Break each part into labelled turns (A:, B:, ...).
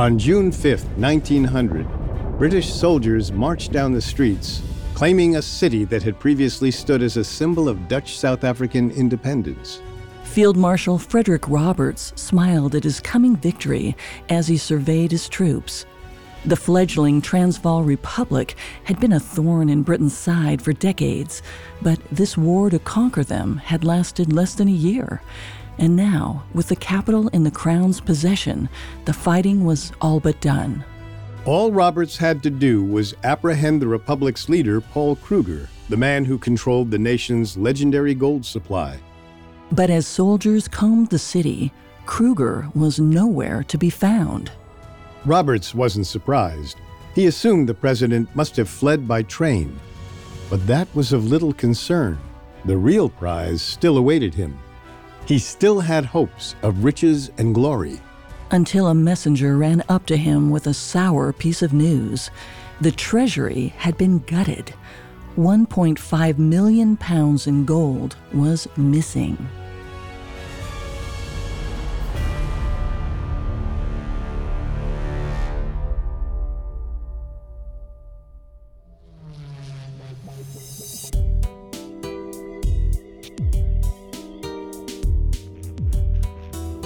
A: On June 5, 1900, British soldiers marched down the streets, claiming a city that had previously stood as a symbol of Dutch South African independence.
B: Field Marshal Frederick Roberts smiled at his coming victory as he surveyed his troops. The fledgling Transvaal Republic had been a thorn in Britain's side for decades, but this war to conquer them had lasted less than a year. And now, with the capital in the Crown's possession, the fighting was all but done.
A: All Roberts had to do was apprehend the Republic's leader, Paul Kruger, the man who controlled the nation's legendary gold supply.
B: But as soldiers combed the city, Kruger was nowhere to be found.
A: Roberts wasn't surprised. He assumed the president must have fled by train. But that was of little concern. The real prize still awaited him. He still had hopes of riches and glory.
B: Until a messenger ran up to him with a sour piece of news. The treasury had been gutted. 1.5 million pounds in gold was missing.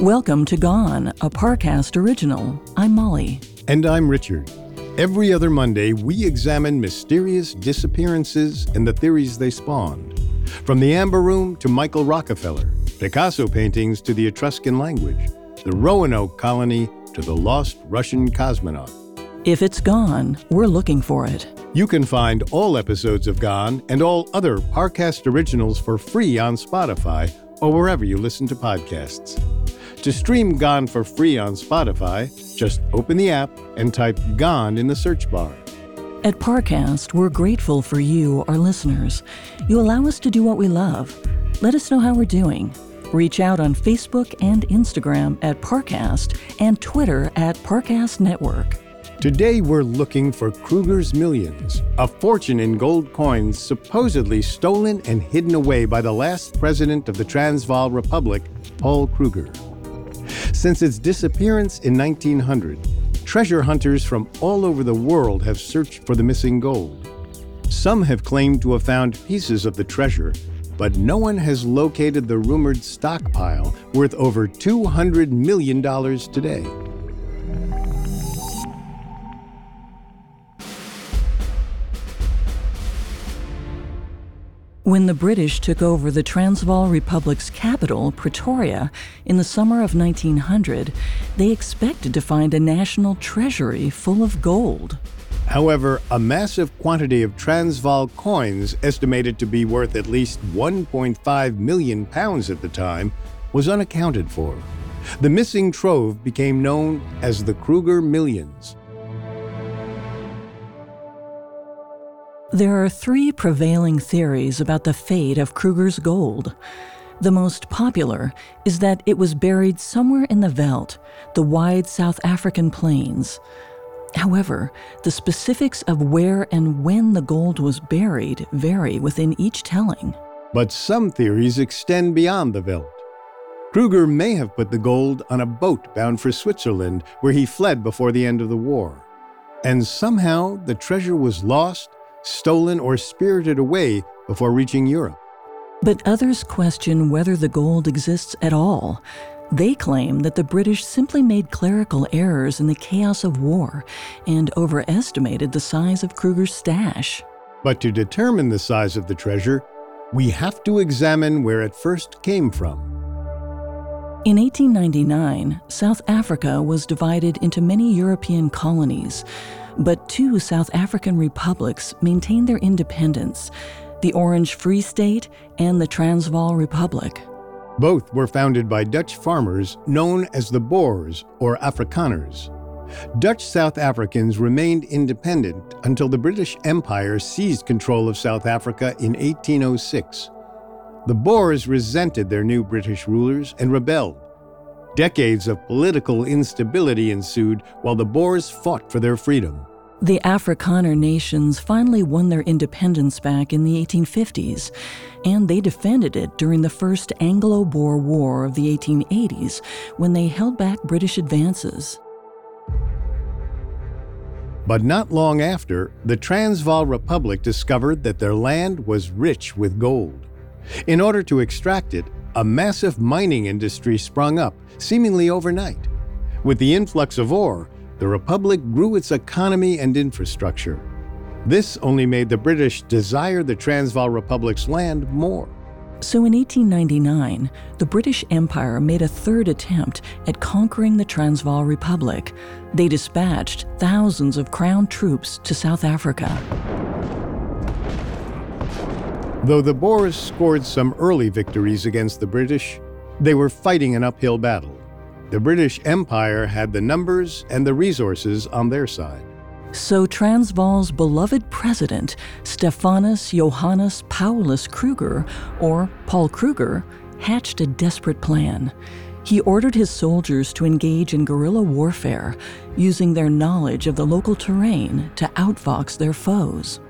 B: Welcome to Gone, a Parcast original. I'm Molly.
A: And I'm Richard. Every other Monday, we examine mysterious disappearances and the theories they spawned. From the Amber Room to Michael Rockefeller, Picasso paintings to the Etruscan language, the Roanoke colony to the lost Russian cosmonaut.
B: If it's gone, we're looking for it.
A: You can find all episodes of Gone and all other Parcast originals for free on Spotify or wherever you listen to podcasts. To stream Gone for free on Spotify, just open the app and type Gone in the search bar.
B: At Parcast, we're grateful for you, our listeners. You allow us to do what we love. Let us know how we're doing. Reach out on Facebook and Instagram at Parcast and Twitter at Parcast Network.
A: Today we're looking for Kruger's Millions, a fortune in gold coins supposedly stolen and hidden away by the last president of the Transvaal Republic, Paul Kruger. Since its disappearance in 1900, treasure hunters from all over the world have searched for the missing gold. Some have claimed to have found pieces of the treasure, but no one has located the rumored stockpile worth over $200 million today.
B: When the British took over the Transvaal Republic's capital, Pretoria, in the summer of 1900, they expected to find a national treasury full of gold.
A: However, a massive quantity of Transvaal coins, estimated to be worth at least 1.5 million pounds at the time, was unaccounted for. The missing trove became known as the Kruger Millions.
B: There are three prevailing theories about the fate of Kruger's gold. The most popular is that it was buried somewhere in the Veldt, the wide South African plains. However, the specifics of where and when the gold was buried vary within each telling.
A: But some theories extend beyond the Veldt. Kruger may have put the gold on a boat bound for Switzerland, where he fled before the end of the war. And somehow the treasure was lost stolen, or spirited away before reaching Europe.
B: But others question whether the gold exists at all. They claim that the British simply made clerical errors in the chaos of war and overestimated the size of Kruger's stash.
A: But to determine the size of the treasure, we have to examine where it first came from.
B: In 1899, South Africa was divided into many European colonies. But two South African republics maintained their independence the Orange Free State and the Transvaal Republic.
A: Both were founded by Dutch farmers known as the Boers or Afrikaners. Dutch South Africans remained independent until the British Empire seized control of South Africa in 1806. The Boers resented their new British rulers and rebelled. Decades of political instability ensued while the Boers fought for their freedom.
B: The Afrikaner nations finally won their independence back in the 1850s, and they defended it during the First Anglo Boer War of the 1880s when they held back British advances.
A: But not long after, the Transvaal Republic discovered that their land was rich with gold. In order to extract it, a massive mining industry sprung up, seemingly overnight. With the influx of ore, the Republic grew its economy and infrastructure. This only made the British desire the Transvaal Republic's land more.
B: So in 1899, the British Empire made a third attempt at conquering the Transvaal Republic. They dispatched thousands of crown troops to South Africa.
A: Though the Boers scored some early victories against the British, they were fighting an uphill battle. The British Empire had the numbers and the resources on their side.
B: So Transvaal's beloved president, Stephanus Johannes Paulus Kruger, or Paul Kruger, hatched a desperate plan. He ordered his soldiers to engage in guerrilla warfare, using their knowledge of the local terrain to outfox their foes.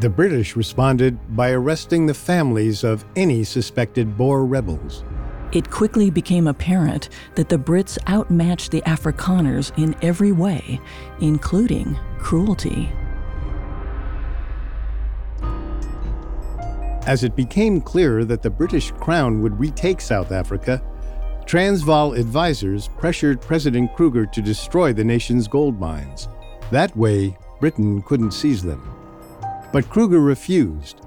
A: The British responded by arresting the families of any suspected Boer rebels.
B: It quickly became apparent that the Brits outmatched the Afrikaners in every way, including cruelty.
A: As it became clear that the British Crown would retake South Africa, Transvaal advisors pressured President Kruger to destroy the nation's gold mines. That way, Britain couldn't seize them. But Kruger refused.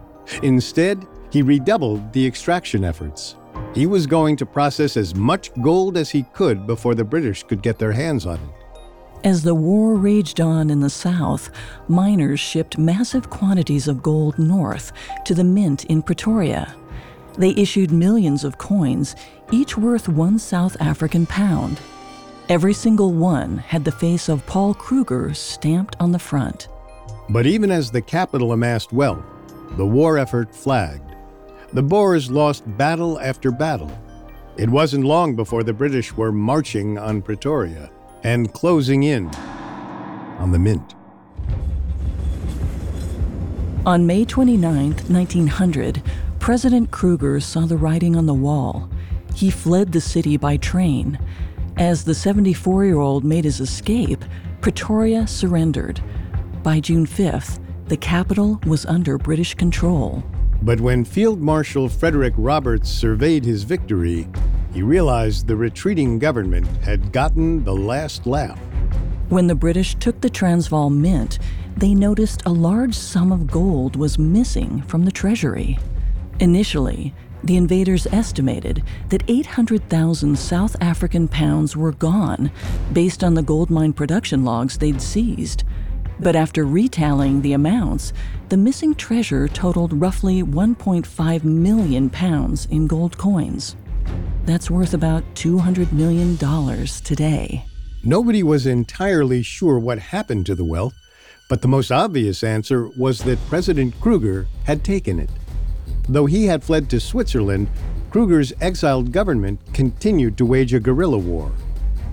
A: Instead, he redoubled the extraction efforts. He was going to process as much gold as he could before the British could get their hands on it.
B: As the war raged on in the South, miners shipped massive quantities of gold north to the mint in Pretoria. They issued millions of coins, each worth one South African pound. Every single one had the face of Paul Kruger stamped on the front.
A: But even as the capital amassed wealth, the war effort flagged the Boers lost battle after battle. It wasn't long before the British were marching on Pretoria and closing in on the Mint.
B: On May 29, 1900, President Kruger saw the writing on the wall. He fled the city by train. As the 74 year old made his escape, Pretoria surrendered. By June 5th, the capital was under British control.
A: But when Field Marshal Frederick Roberts surveyed his victory, he realized the retreating government had gotten the last laugh.
B: When the British took the Transvaal Mint, they noticed a large sum of gold was missing from the treasury. Initially, the invaders estimated that 800,000 South African pounds were gone based on the gold mine production logs they'd seized. But after retallying the amounts, the missing treasure totaled roughly 1.5 million pounds in gold coins. That's worth about $200 million today.
A: Nobody was entirely sure what happened to the wealth, but the most obvious answer was that President Kruger had taken it. Though he had fled to Switzerland, Kruger's exiled government continued to wage a guerrilla war,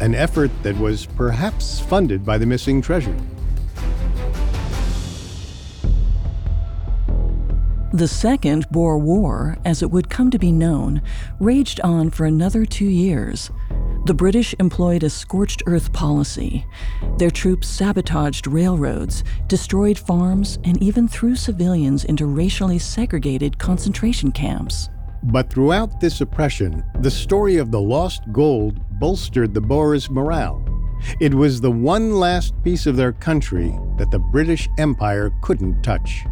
A: an effort that was perhaps funded by the missing treasure.
B: The Second Boer War, as it would come to be known, raged on for another two years. The British employed a scorched earth policy. Their troops sabotaged railroads, destroyed farms, and even threw civilians into racially segregated concentration camps.
A: But throughout this oppression, the story of the lost gold bolstered the Boers' morale. It was the one last piece of their country that the British Empire couldn't touch.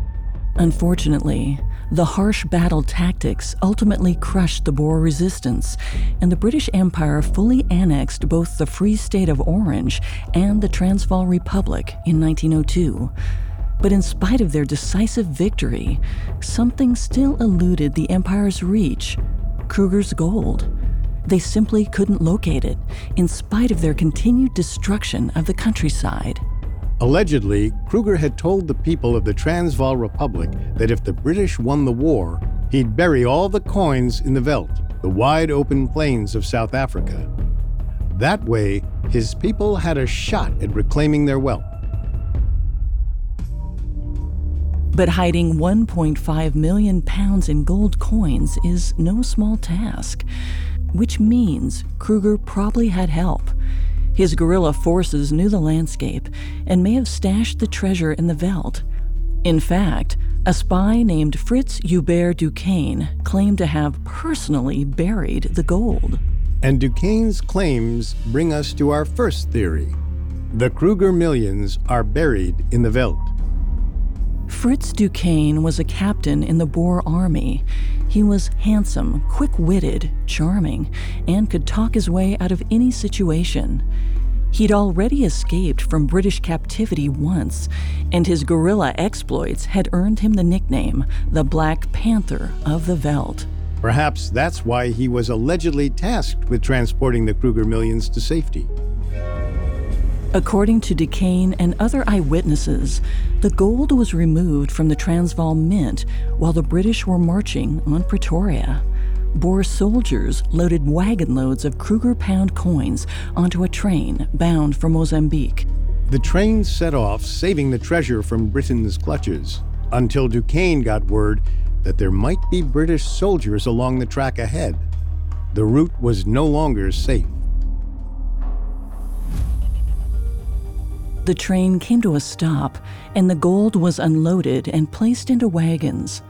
B: Unfortunately, the harsh battle tactics ultimately crushed the Boer resistance, and the British Empire fully annexed both the Free State of Orange and the Transvaal Republic in 1902. But in spite of their decisive victory, something still eluded the Empire's reach Kruger's gold. They simply couldn't locate it, in spite of their continued destruction of the countryside.
A: Allegedly, Kruger had told the people of the Transvaal Republic that if the British won the war, he'd bury all the coins in the veldt, the wide open plains of South Africa. That way, his people had a shot at reclaiming their wealth.
B: But hiding 1.5 million pounds in gold coins is no small task, which means Kruger probably had help. His guerrilla forces knew the landscape and may have stashed the treasure in the veldt. In fact, a spy named Fritz Joubert Duquesne claimed to have personally buried the gold.
A: And Duquesne's claims bring us to our first theory. The Kruger millions are buried in the veldt.
B: Fritz Duquesne was a captain in the Boer Army. He was handsome, quick witted, charming, and could talk his way out of any situation. He'd already escaped from British captivity once, and his guerrilla exploits had earned him the nickname the Black Panther of the Veldt.
A: Perhaps that's why he was allegedly tasked with transporting the Kruger millions to safety.
B: According to Duquesne and other eyewitnesses, the gold was removed from the Transvaal Mint while the British were marching on Pretoria. Boer soldiers loaded wagon loads of Kruger pound coins onto a train bound for Mozambique.
A: The train set off, saving the treasure from Britain's clutches, until Duquesne got word that there might be British soldiers along the track ahead. The route was no longer safe.
B: The train came to a stop, and the gold was unloaded and placed into wagons.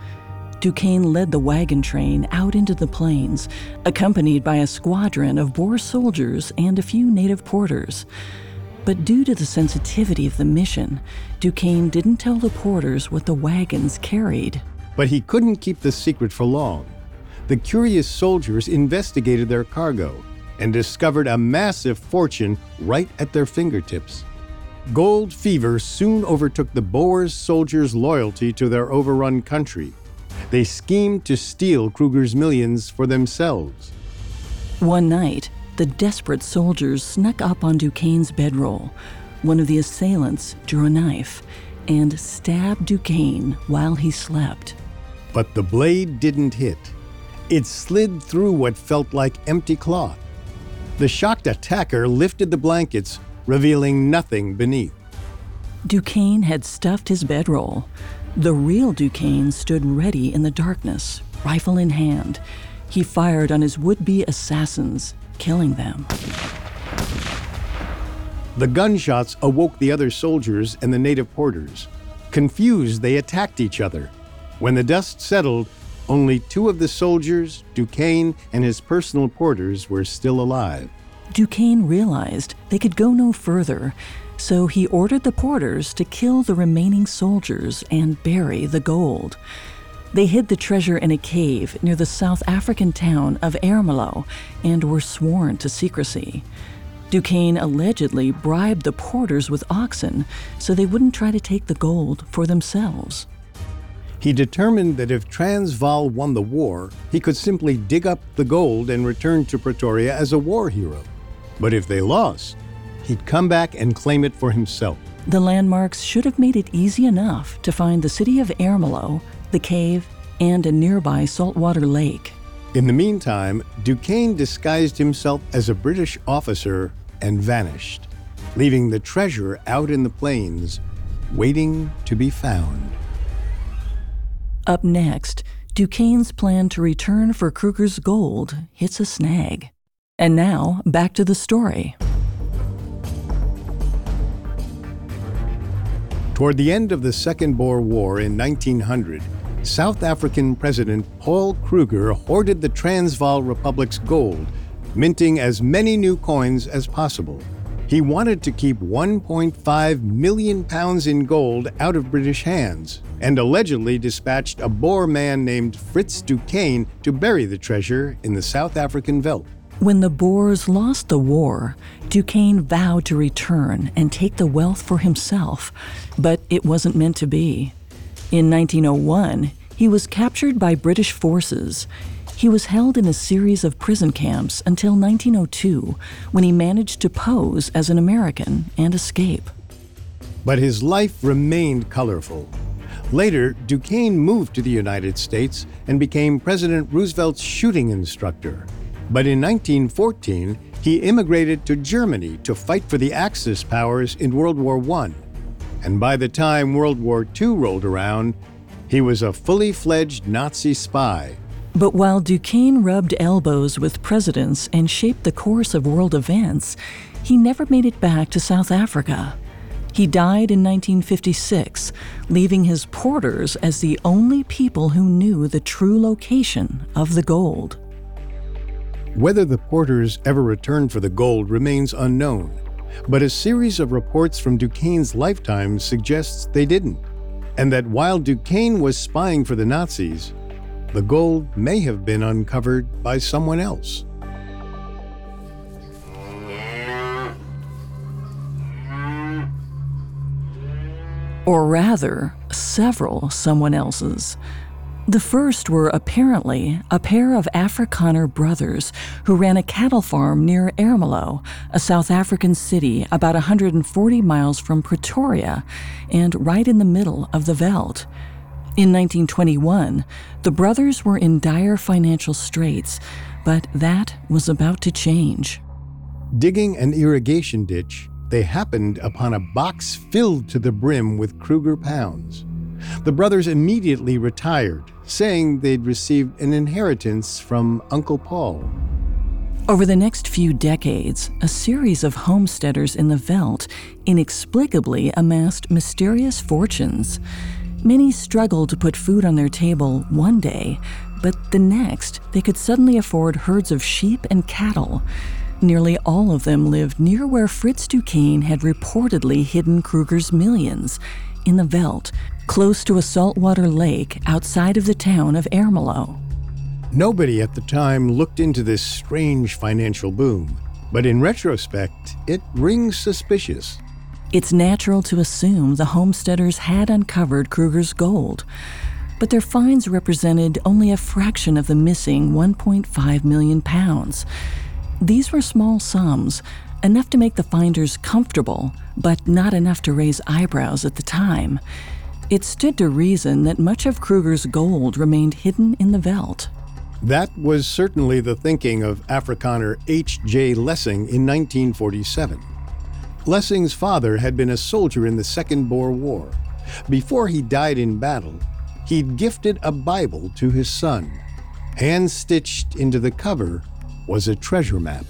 B: Duquesne led the wagon train out into the plains, accompanied by a squadron of Boer soldiers and a few native porters. But due to the sensitivity of the mission, Duquesne didn't tell the porters what the wagons carried.
A: But he couldn't keep the secret for long. The curious soldiers investigated their cargo and discovered a massive fortune right at their fingertips. Gold fever soon overtook the Boers soldiers' loyalty to their overrun country. They schemed to steal Kruger's millions for themselves.
B: One night, the desperate soldiers snuck up on Duquesne's bedroll. One of the assailants drew a knife and stabbed Duquesne while he slept.
A: But the blade didn't hit. It slid through what felt like empty cloth. The shocked attacker lifted the blankets, revealing nothing beneath.
B: Duquesne had stuffed his bedroll. The real Duquesne stood ready in the darkness, rifle in hand. He fired on his would be assassins, killing them.
A: The gunshots awoke the other soldiers and the native porters. Confused, they attacked each other. When the dust settled, only two of the soldiers, Duquesne and his personal porters, were still alive.
B: Duquesne realized they could go no further, so he ordered the porters to kill the remaining soldiers and bury the gold. They hid the treasure in a cave near the South African town of Ermelo and were sworn to secrecy. Duquesne allegedly bribed the porters with oxen so they wouldn't try to take the gold for themselves.
A: He determined that if Transvaal won the war, he could simply dig up the gold and return to Pretoria as a war hero. But if they lost, he'd come back and claim it for himself.
B: The landmarks should have made it easy enough to find the city of Ermelo, the cave, and a nearby saltwater lake.
A: In the meantime, Duquesne disguised himself as a British officer and vanished, leaving the treasure out in the plains, waiting to be found.
B: Up next, Duquesne's plan to return for Kruger's gold hits a snag. And now, back to the story.
A: Toward the end of the Second Boer War in 1900, South African President Paul Kruger hoarded the Transvaal Republic's gold, minting as many new coins as possible. He wanted to keep 1.5 million pounds in gold out of British hands, and allegedly dispatched a Boer man named Fritz Duquesne to bury the treasure in the South African veldt.
B: When the Boers lost the war, Duquesne vowed to return and take the wealth for himself, but it wasn't meant to be. In 1901, he was captured by British forces. He was held in a series of prison camps until 1902, when he managed to pose as an American and escape.
A: But his life remained colorful. Later, Duquesne moved to the United States and became President Roosevelt's shooting instructor. But in 1914, he immigrated to Germany to fight for the Axis powers in World War I. And by the time World War II rolled around, he was a fully fledged Nazi spy.
B: But while Duquesne rubbed elbows with presidents and shaped the course of world events, he never made it back to South Africa. He died in 1956, leaving his porters as the only people who knew the true location of the gold.
A: Whether the porters ever returned for the gold remains unknown, but a series of reports from Duquesne's lifetime suggests they didn't, and that while Duquesne was spying for the Nazis, the gold may have been uncovered by someone else.
B: Or rather, several someone else's. The first were apparently a pair of Afrikaner brothers who ran a cattle farm near Ermelo, a South African city about 140 miles from Pretoria and right in the middle of the veldt. In 1921, the brothers were in dire financial straits, but that was about to change.
A: Digging an irrigation ditch, they happened upon a box filled to the brim with Kruger pounds. The brothers immediately retired, saying they'd received an inheritance from Uncle Paul.
B: Over the next few decades, a series of homesteaders in the veldt inexplicably amassed mysterious fortunes. Many struggled to put food on their table one day, but the next, they could suddenly afford herds of sheep and cattle. Nearly all of them lived near where Fritz Duquesne had reportedly hidden Kruger's millions, in the veldt, close to a saltwater lake outside of the town of Ermelo.
A: Nobody at the time looked into this strange financial boom, but in retrospect, it rings suspicious.
B: It's natural to assume the homesteaders had uncovered Kruger's gold, but their finds represented only a fraction of the missing 1.5 million pounds. These were small sums, enough to make the finders comfortable, but not enough to raise eyebrows at the time. It stood to reason that much of Kruger's gold remained hidden in the veldt.
A: That was certainly the thinking of Afrikaner H.J. Lessing in 1947. Lessing's father had been a soldier in the Second Boer War. Before he died in battle, he'd gifted a Bible to his son. Hand stitched into the cover was a treasure map.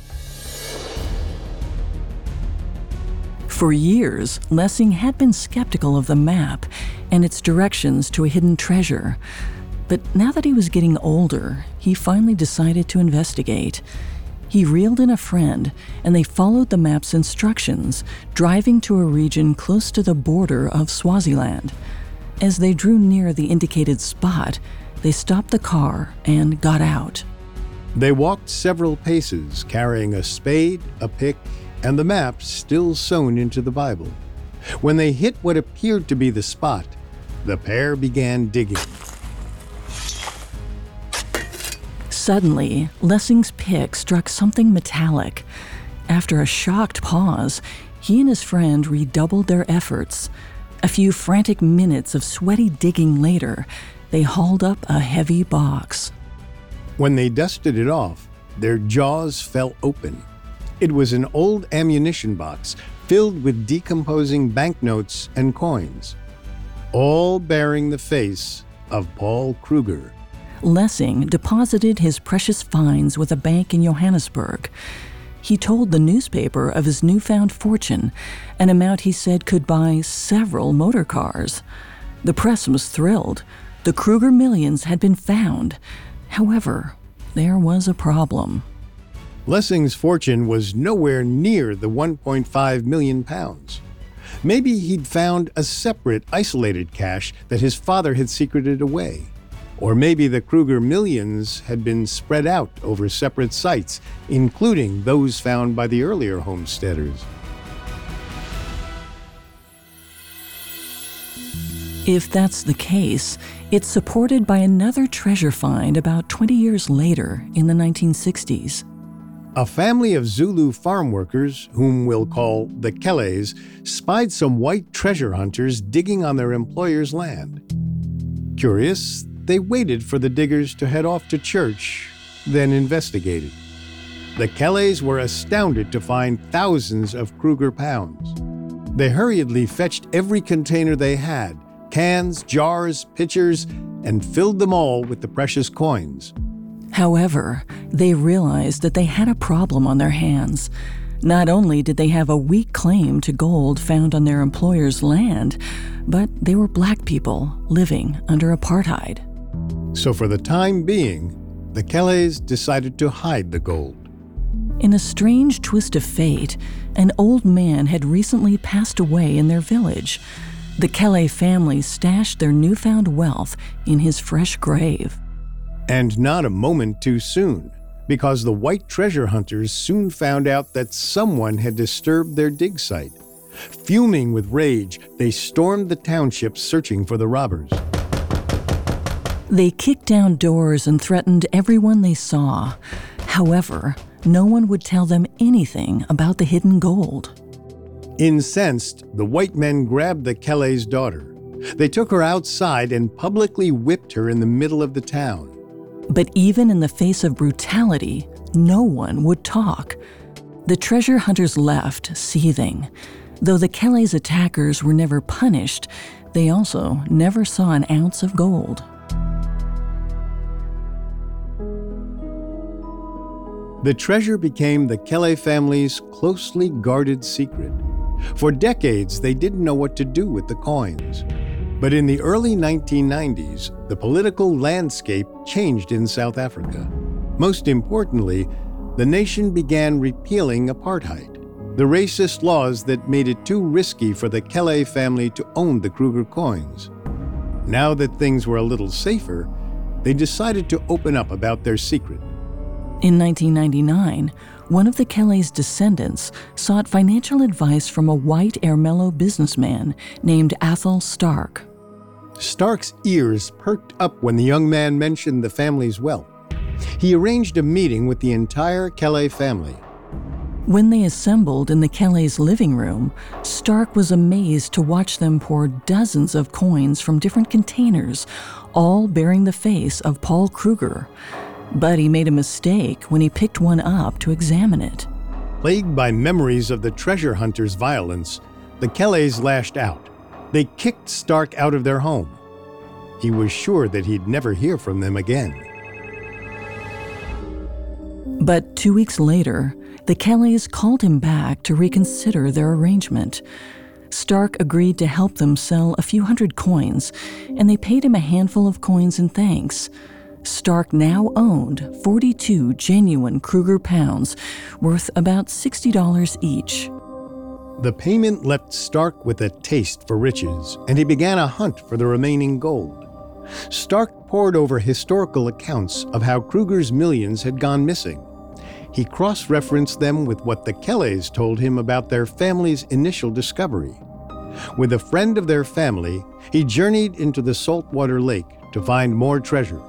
B: For years, Lessing had been skeptical of the map and its directions to a hidden treasure. But now that he was getting older, he finally decided to investigate. He reeled in a friend, and they followed the map's instructions, driving to a region close to the border of Swaziland. As they drew near the indicated spot, they stopped the car and got out.
A: They walked several paces, carrying a spade, a pick, and the map still sewn into the Bible. When they hit what appeared to be the spot, the pair began digging.
B: Suddenly, Lessing's pick struck something metallic. After a shocked pause, he and his friend redoubled their efforts. A few frantic minutes of sweaty digging later, they hauled up a heavy box.
A: When they dusted it off, their jaws fell open. It was an old ammunition box filled with decomposing banknotes and coins, all bearing the face of Paul Kruger.
B: Lessing deposited his precious finds with a bank in Johannesburg. He told the newspaper of his newfound fortune, an amount he said could buy several motor cars. The press was thrilled. The Kruger millions had been found. However, there was a problem.
A: Lessing's fortune was nowhere near the 1.5 million pounds. Maybe he'd found a separate, isolated cache that his father had secreted away. Or maybe the Kruger millions had been spread out over separate sites, including those found by the earlier homesteaders.
B: If that's the case, it's supported by another treasure find about 20 years later in the 1960s.
A: A family of Zulu farm workers, whom we'll call the Kellys, spied some white treasure hunters digging on their employer's land. Curious, they waited for the diggers to head off to church, then investigated. The Kellys were astounded to find thousands of Kruger pounds. They hurriedly fetched every container they had cans, jars, pitchers, and filled them all with the precious coins.
B: However, they realized that they had a problem on their hands. Not only did they have a weak claim to gold found on their employer's land, but they were black people living under apartheid.
A: So, for the time being, the Kellys decided to hide the gold.
B: In a strange twist of fate, an old man had recently passed away in their village. The Kelly family stashed their newfound wealth in his fresh grave.
A: And not a moment too soon, because the white treasure hunters soon found out that someone had disturbed their dig site. Fuming with rage, they stormed the township searching for the robbers.
B: They kicked down doors and threatened everyone they saw. However, no one would tell them anything about the hidden gold.
A: Incensed, the white men grabbed the Kelly's daughter. They took her outside and publicly whipped her in the middle of the town.
B: But even in the face of brutality, no one would talk. The treasure hunters left, seething. Though the Kelly's attackers were never punished, they also never saw an ounce of gold.
A: The treasure became the Kelly family's closely guarded secret. For decades, they didn't know what to do with the coins. But in the early 1990s, the political landscape changed in South Africa. Most importantly, the nation began repealing apartheid, the racist laws that made it too risky for the Kelly family to own the Kruger coins. Now that things were a little safer, they decided to open up about their secret.
B: In 1999, one of the Kelly's descendants sought financial advice from a white Ermelo businessman named Athol Stark.
A: Stark's ears perked up when the young man mentioned the family's wealth. He arranged a meeting with the entire Kelly family.
B: When they assembled in the Kelly's living room, Stark was amazed to watch them pour dozens of coins from different containers, all bearing the face of Paul Kruger. But he made a mistake when he picked one up to examine it.
A: Plagued by memories of the treasure hunter's violence, the Kellys lashed out. They kicked Stark out of their home. He was sure that he'd never hear from them again.
B: But two weeks later, the Kellys called him back to reconsider their arrangement. Stark agreed to help them sell a few hundred coins, and they paid him a handful of coins in thanks. Stark now owned 42 genuine Kruger pounds, worth about $60 each.
A: The payment left Stark with a taste for riches, and he began a hunt for the remaining gold. Stark pored over historical accounts of how Kruger's millions had gone missing. He cross referenced them with what the Kellys told him about their family's initial discovery. With a friend of their family, he journeyed into the saltwater lake to find more treasure.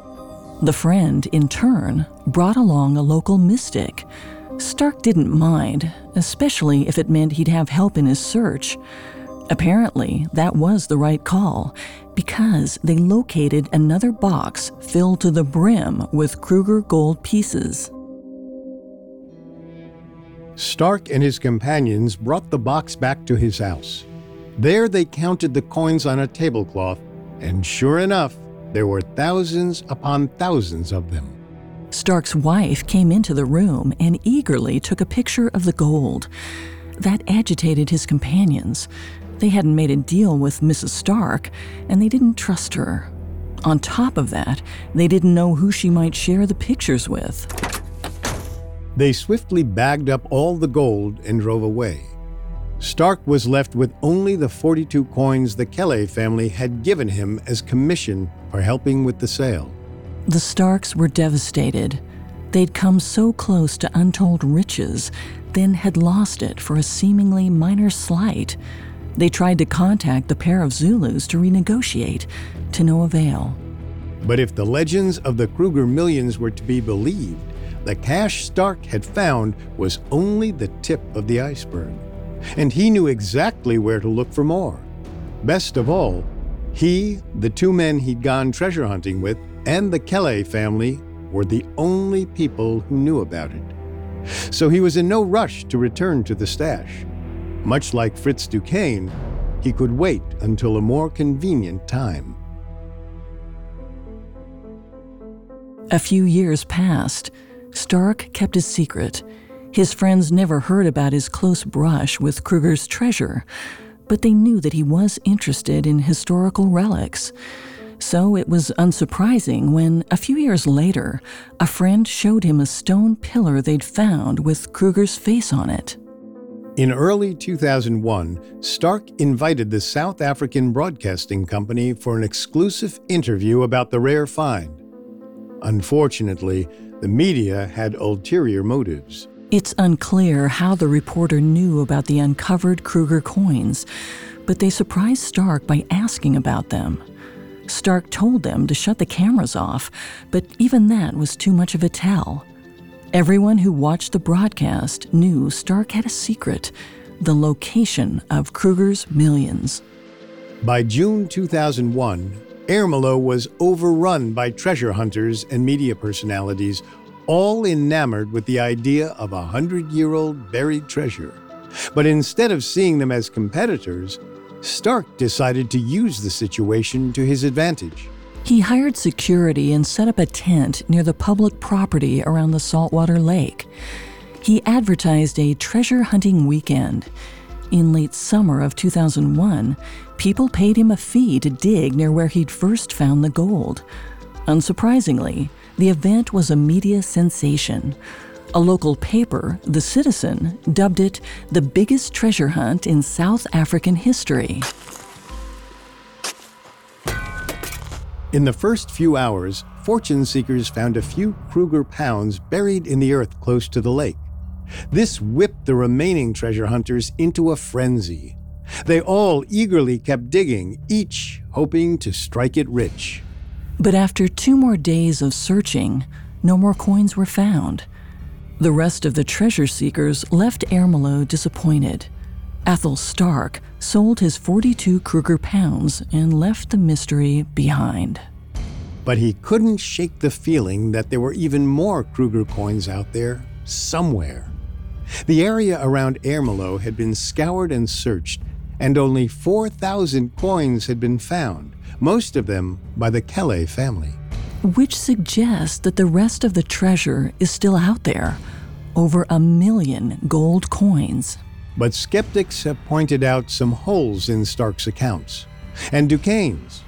B: The friend, in turn, brought along a local mystic. Stark didn't mind, especially if it meant he'd have help in his search. Apparently, that was the right call, because they located another box filled to the brim with Kruger gold pieces.
A: Stark and his companions brought the box back to his house. There they counted the coins on a tablecloth, and sure enough, there were thousands upon thousands of them.
B: Stark's wife came into the room and eagerly took a picture of the gold. That agitated his companions. They hadn't made a deal with Mrs. Stark, and they didn't trust her. On top of that, they didn't know who she might share the pictures with.
A: They swiftly bagged up all the gold and drove away. Stark was left with only the 42 coins the Kelly family had given him as commission for helping with the sale.
B: The Starks were devastated. They'd come so close to untold riches, then had lost it for a seemingly minor slight. They tried to contact the pair of Zulus to renegotiate, to no avail.
A: But if the legends of the Kruger millions were to be believed, the cash Stark had found was only the tip of the iceberg and he knew exactly where to look for more. Best of all, he, the two men he'd gone treasure hunting with, and the Kelly family were the only people who knew about it. So he was in no rush to return to the stash. Much like Fritz Duquesne, he could wait until a more convenient time.
B: A few years passed. Stark kept his secret His friends never heard about his close brush with Kruger's treasure, but they knew that he was interested in historical relics. So it was unsurprising when, a few years later, a friend showed him a stone pillar they'd found with Kruger's face on it.
A: In early 2001, Stark invited the South African Broadcasting Company for an exclusive interview about the rare find. Unfortunately, the media had ulterior motives.
B: It's unclear how the reporter knew about the uncovered Kruger coins, but they surprised Stark by asking about them. Stark told them to shut the cameras off, but even that was too much of a tell. Everyone who watched the broadcast knew Stark had a secret the location of Kruger's millions.
A: By June 2001, Ermelo was overrun by treasure hunters and media personalities, all enamored with the idea of a hundred year old buried treasure. But instead of seeing them as competitors, Stark decided to use the situation to his advantage.
B: He hired security and set up a tent near the public property around the saltwater lake. He advertised a treasure hunting weekend. In late summer of 2001, people paid him a fee to dig near where he'd first found the gold. Unsurprisingly, the event was a media sensation. A local paper, The Citizen, dubbed it the biggest treasure hunt in South African history.
A: In the first few hours, fortune seekers found a few Kruger pounds buried in the earth close to the lake. This whipped the remaining treasure hunters into a frenzy. They all eagerly kept digging, each hoping to strike it rich.
B: But after two more days of searching, no more coins were found. The rest of the treasure seekers left Ermelo disappointed. Athol Stark sold his 42 Kruger pounds and left the mystery behind.
A: But he couldn't shake the feeling that there were even more Kruger coins out there, somewhere. The area around Ermelo had been scoured and searched, and only 4,000 coins had been found, most of them by the Kelly family
B: which suggests that the rest of the treasure is still out there over a million gold coins.
A: But skeptics have pointed out some holes in Stark's accounts and Duquesne's.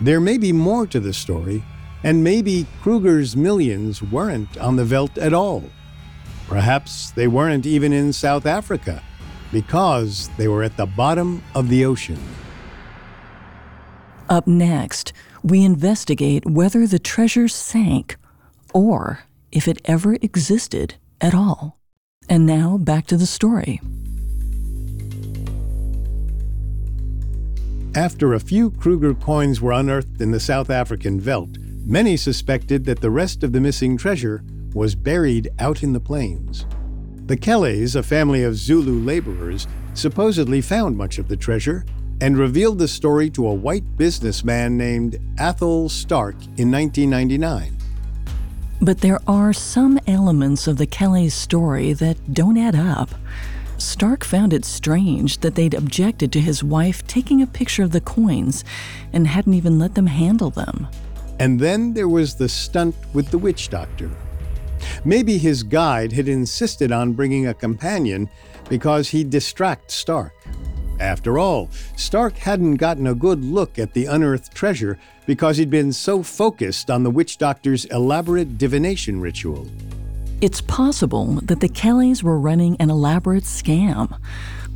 A: There may be more to the story, and maybe Kruger's millions weren't on the Veldt at all. Perhaps they weren't even in South Africa because they were at the bottom of the ocean.
B: Up next, we investigate whether the treasure sank or if it ever existed at all. And now back to the story.
A: After a few Kruger coins were unearthed in the South African veldt, many suspected that the rest of the missing treasure was buried out in the plains. The Kellys, a family of Zulu laborers, supposedly found much of the treasure and revealed the story to a white businessman named Athol Stark in 1999.
B: But there are some elements of the Kelly's story that don't add up. Stark found it strange that they'd objected to his wife taking a picture of the coins and hadn't even let them handle them.
A: And then there was the stunt with the witch doctor. Maybe his guide had insisted on bringing a companion because he'd distract Stark. After all, Stark hadn't gotten a good look at the unearthed treasure because he'd been so focused on the witch doctor's elaborate divination ritual.
B: It's possible that the Kellys were running an elaborate scam.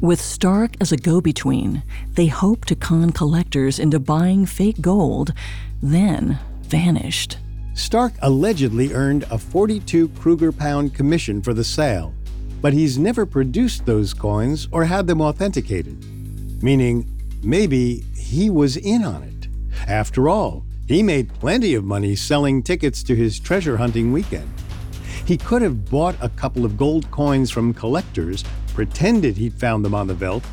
B: With Stark as a go between, they hoped to con collectors into buying fake gold, then vanished.
A: Stark allegedly earned a 42 Kruger pound commission for the sale, but he's never produced those coins or had them authenticated meaning maybe he was in on it. After all, he made plenty of money selling tickets to his treasure hunting weekend. He could have bought a couple of gold coins from collectors, pretended he'd found them on the veldt,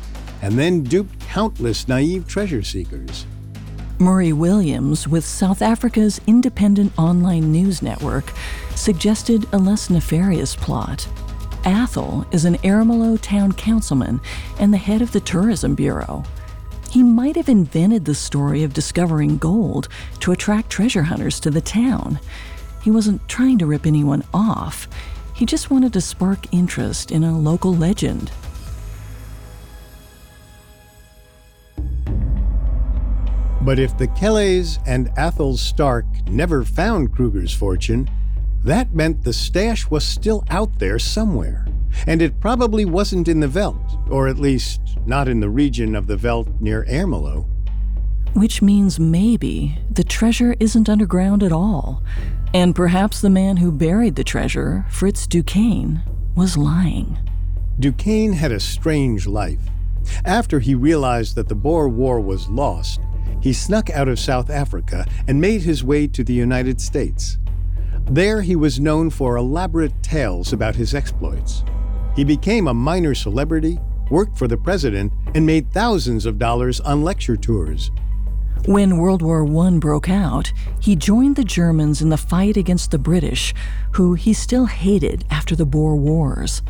A: and then duped countless naive treasure seekers.
B: Murray Williams, with South Africa's independent online news network, suggested a less nefarious plot. Athol is an Ermelo town councilman and the head of the Tourism Bureau. He might have invented the story of discovering gold to attract treasure hunters to the town. He wasn't trying to rip anyone off. He just wanted to spark interest in a local legend.
A: But if the Kellys and Athol Stark never found Kruger's fortune, that meant the stash was still out there somewhere. And it probably wasn't in the Veldt, or at least not in the region of the Veldt near Ermelo.
B: Which means maybe the treasure isn't underground at all. And perhaps the man who buried the treasure, Fritz Duquesne, was lying.
A: Duquesne had a strange life. After he realized that the Boer War was lost, he snuck out of South Africa and made his way to the United States. There, he was known for elaborate tales about his exploits. He became a minor celebrity, worked for the president, and made thousands of dollars on lecture tours.
B: When World War I broke out, he joined the Germans in the fight against the British, who he still hated after the Boer Wars.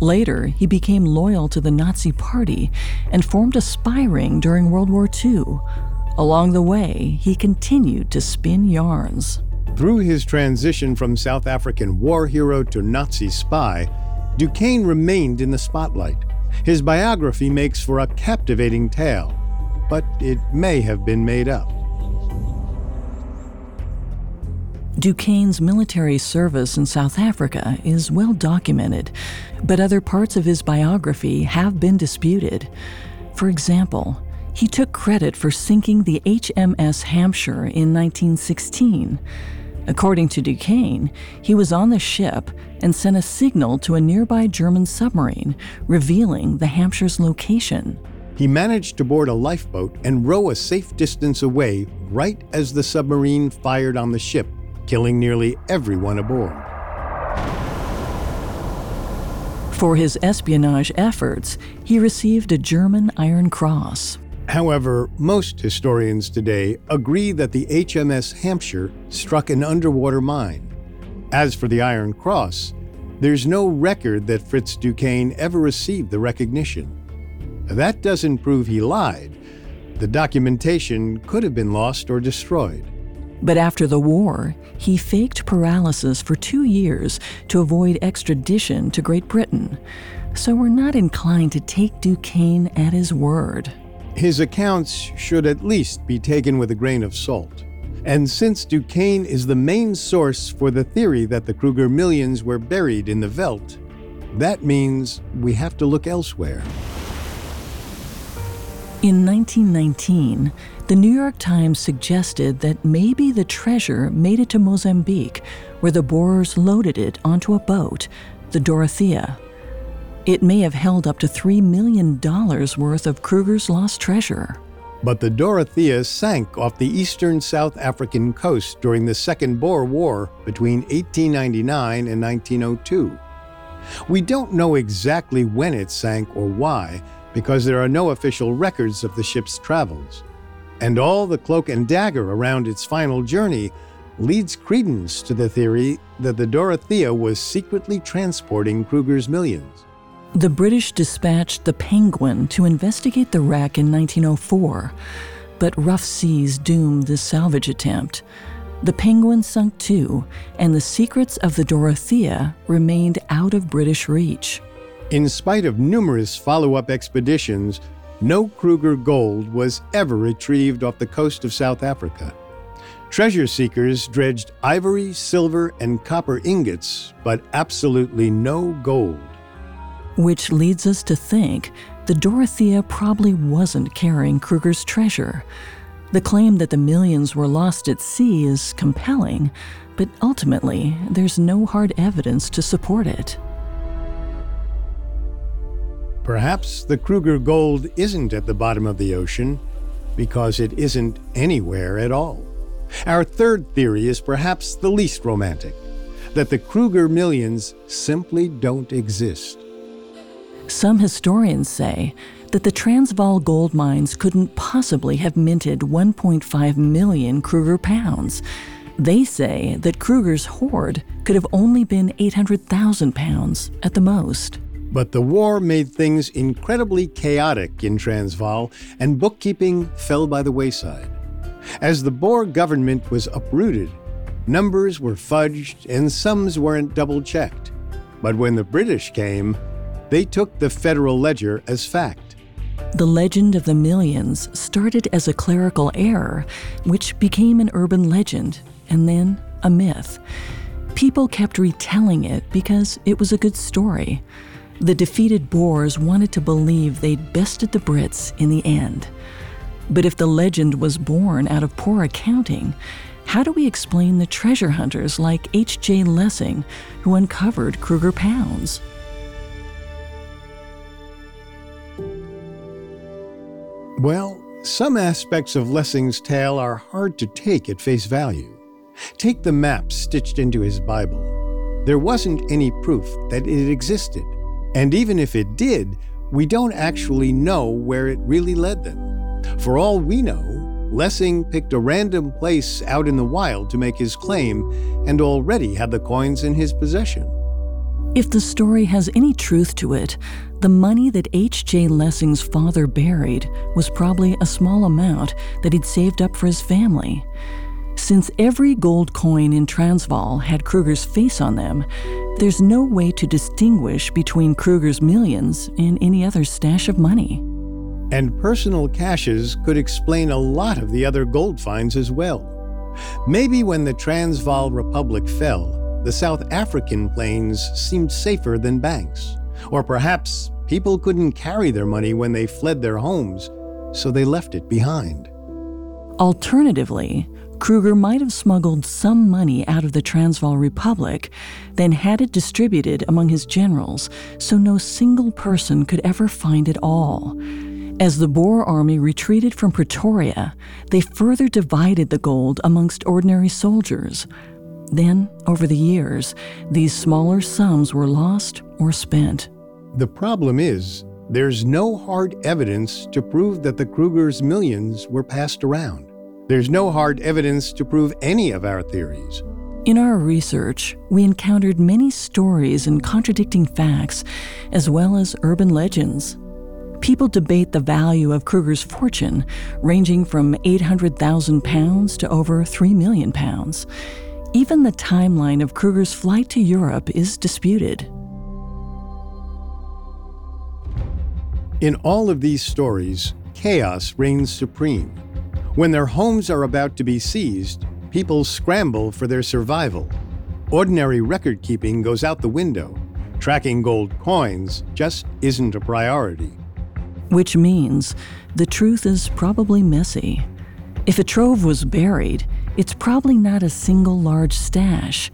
B: Later, he became loyal to the Nazi Party and formed a spy ring during World War II, Along the way, he continued to spin yarns.
A: Through his transition from South African war hero to Nazi spy, Duquesne remained in the spotlight. His biography makes for a captivating tale, but it may have been made up.
B: Duquesne's military service in South Africa is well documented, but other parts of his biography have been disputed. For example, he took credit for sinking the HMS Hampshire in 1916. According to Duquesne, he was on the ship and sent a signal to a nearby German submarine, revealing the Hampshire's location.
A: He managed to board a lifeboat and row a safe distance away right as the submarine fired on the ship, killing nearly everyone aboard.
B: For his espionage efforts, he received a German Iron Cross.
A: However, most historians today agree that the HMS Hampshire struck an underwater mine. As for the Iron Cross, there's no record that Fritz Duquesne ever received the recognition. That doesn't prove he lied. The documentation could have been lost or destroyed.
B: But after the war, he faked paralysis for two years to avoid extradition to Great Britain. So we're not inclined to take Duquesne at his word.
A: His accounts should at least be taken with a grain of salt. And since Duquesne is the main source for the theory that the Kruger millions were buried in the Veldt, that means we have to look elsewhere.
B: In 1919, the New York Times suggested that maybe the treasure made it to Mozambique, where the Boers loaded it onto a boat, the Dorothea. It may have held up to $3 million worth of Kruger's lost treasure.
A: But the Dorothea sank off the eastern South African coast during the Second Boer War between 1899 and 1902. We don't know exactly when it sank or why, because there are no official records of the ship's travels. And all the cloak and dagger around its final journey leads credence to the theory that the Dorothea was secretly transporting Kruger's millions.
B: The British dispatched the Penguin to investigate the wreck in 1904, but rough seas doomed the salvage attempt. The Penguin sunk too, and the secrets of the Dorothea remained out of British reach.
A: In spite of numerous follow up expeditions, no Kruger gold was ever retrieved off the coast of South Africa. Treasure seekers dredged ivory, silver, and copper ingots, but absolutely no gold.
B: Which leads us to think the Dorothea probably wasn't carrying Kruger's treasure. The claim that the millions were lost at sea is compelling, but ultimately, there's no hard evidence to support it.
A: Perhaps the Kruger gold isn't at the bottom of the ocean because it isn't anywhere at all. Our third theory is perhaps the least romantic that the Kruger millions simply don't exist.
B: Some historians say that the Transvaal gold mines couldn't possibly have minted 1.5 million Kruger pounds. They say that Kruger's hoard could have only been 800,000 pounds at the most.
A: But the war made things incredibly chaotic in Transvaal, and bookkeeping fell by the wayside. As the Boer government was uprooted, numbers were fudged and sums weren't double checked. But when the British came, they took the Federal Ledger as fact.
B: The legend of the millions started as a clerical error, which became an urban legend and then a myth. People kept retelling it because it was a good story. The defeated Boers wanted to believe they'd bested the Brits in the end. But if the legend was born out of poor accounting, how do we explain the treasure hunters like H.J. Lessing who uncovered Kruger Pounds?
A: Well, some aspects of Lessing's tale are hard to take at face value. Take the map stitched into his Bible. There wasn't any proof that it existed, and even if it did, we don't actually know where it really led them. For all we know, Lessing picked a random place out in the wild to make his claim and already had the coins in his possession.
B: If the story has any truth to it, the money that H.J. Lessing's father buried was probably a small amount that he'd saved up for his family. Since every gold coin in Transvaal had Kruger's face on them, there's no way to distinguish between Kruger's millions and any other stash of money.
A: And personal caches could explain a lot of the other gold finds as well. Maybe when the Transvaal Republic fell, the South African plains seemed safer than banks. Or perhaps people couldn't carry their money when they fled their homes, so they left it behind.
B: Alternatively, Kruger might have smuggled some money out of the Transvaal Republic, then had it distributed among his generals so no single person could ever find it all. As the Boer army retreated from Pretoria, they further divided the gold amongst ordinary soldiers. Then, over the years, these smaller sums were lost or spent.
A: The problem is, there's no hard evidence to prove that the Kruger's millions were passed around. There's no hard evidence to prove any of our theories.
B: In our research, we encountered many stories and contradicting facts, as well as urban legends. People debate the value of Kruger's fortune, ranging from 800,000 pounds to over 3 million pounds. Even the timeline of Kruger's flight to Europe is disputed.
A: In all of these stories, chaos reigns supreme. When their homes are about to be seized, people scramble for their survival. Ordinary record keeping goes out the window. Tracking gold coins just isn't a priority.
B: Which means the truth is probably messy. If a trove was buried, it's probably not a single large stash.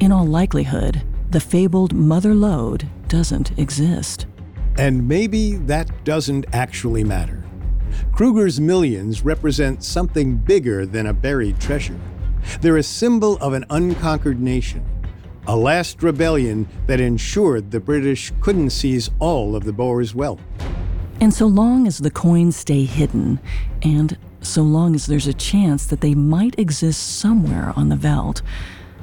B: In all likelihood, the fabled mother lode doesn't exist.
A: And maybe that doesn't actually matter. Kruger's millions represent something bigger than a buried treasure. They're a symbol of an unconquered nation, a last rebellion that ensured the British couldn't seize all of the Boers' wealth.
B: And so long as the coins stay hidden, and so long as there's a chance that they might exist somewhere on the veldt,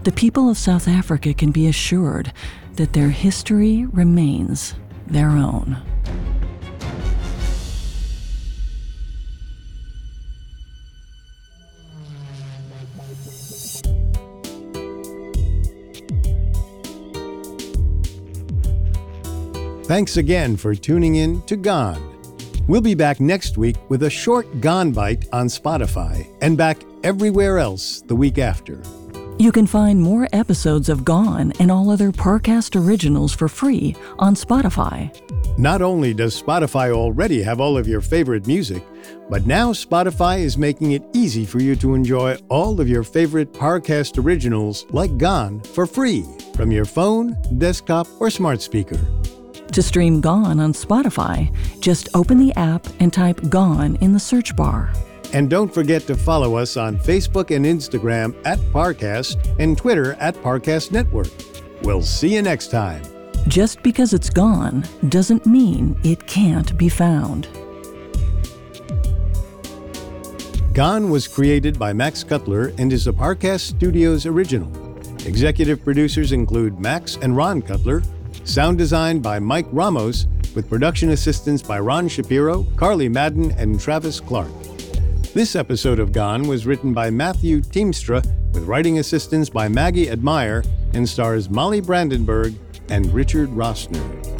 B: the people of South Africa can be assured that their history remains their own.
A: Thanks again for tuning in to Gone. We'll be back next week with a short Gone Bite on Spotify and back everywhere else the week after.
B: You can find more episodes of Gone and all other Parcast originals for free on Spotify.
A: Not only does Spotify already have all of your favorite music, but now Spotify is making it easy for you to enjoy all of your favorite Parcast originals like Gone for free from your phone, desktop, or smart speaker.
B: To stream Gone on Spotify, just open the app and type Gone in the search bar.
A: And don't forget to follow us on Facebook and Instagram at Parcast and Twitter at Parcast Network. We'll see you next time.
B: Just because it's gone doesn't mean it can't be found.
A: Gone was created by Max Cutler and is a Parcast Studios original. Executive producers include Max and Ron Cutler, sound design by Mike Ramos, with production assistance by Ron Shapiro, Carly Madden, and Travis Clark. This episode of Gone was written by Matthew Teamstra with writing assistance by Maggie Admire and stars Molly Brandenburg and Richard Rossner.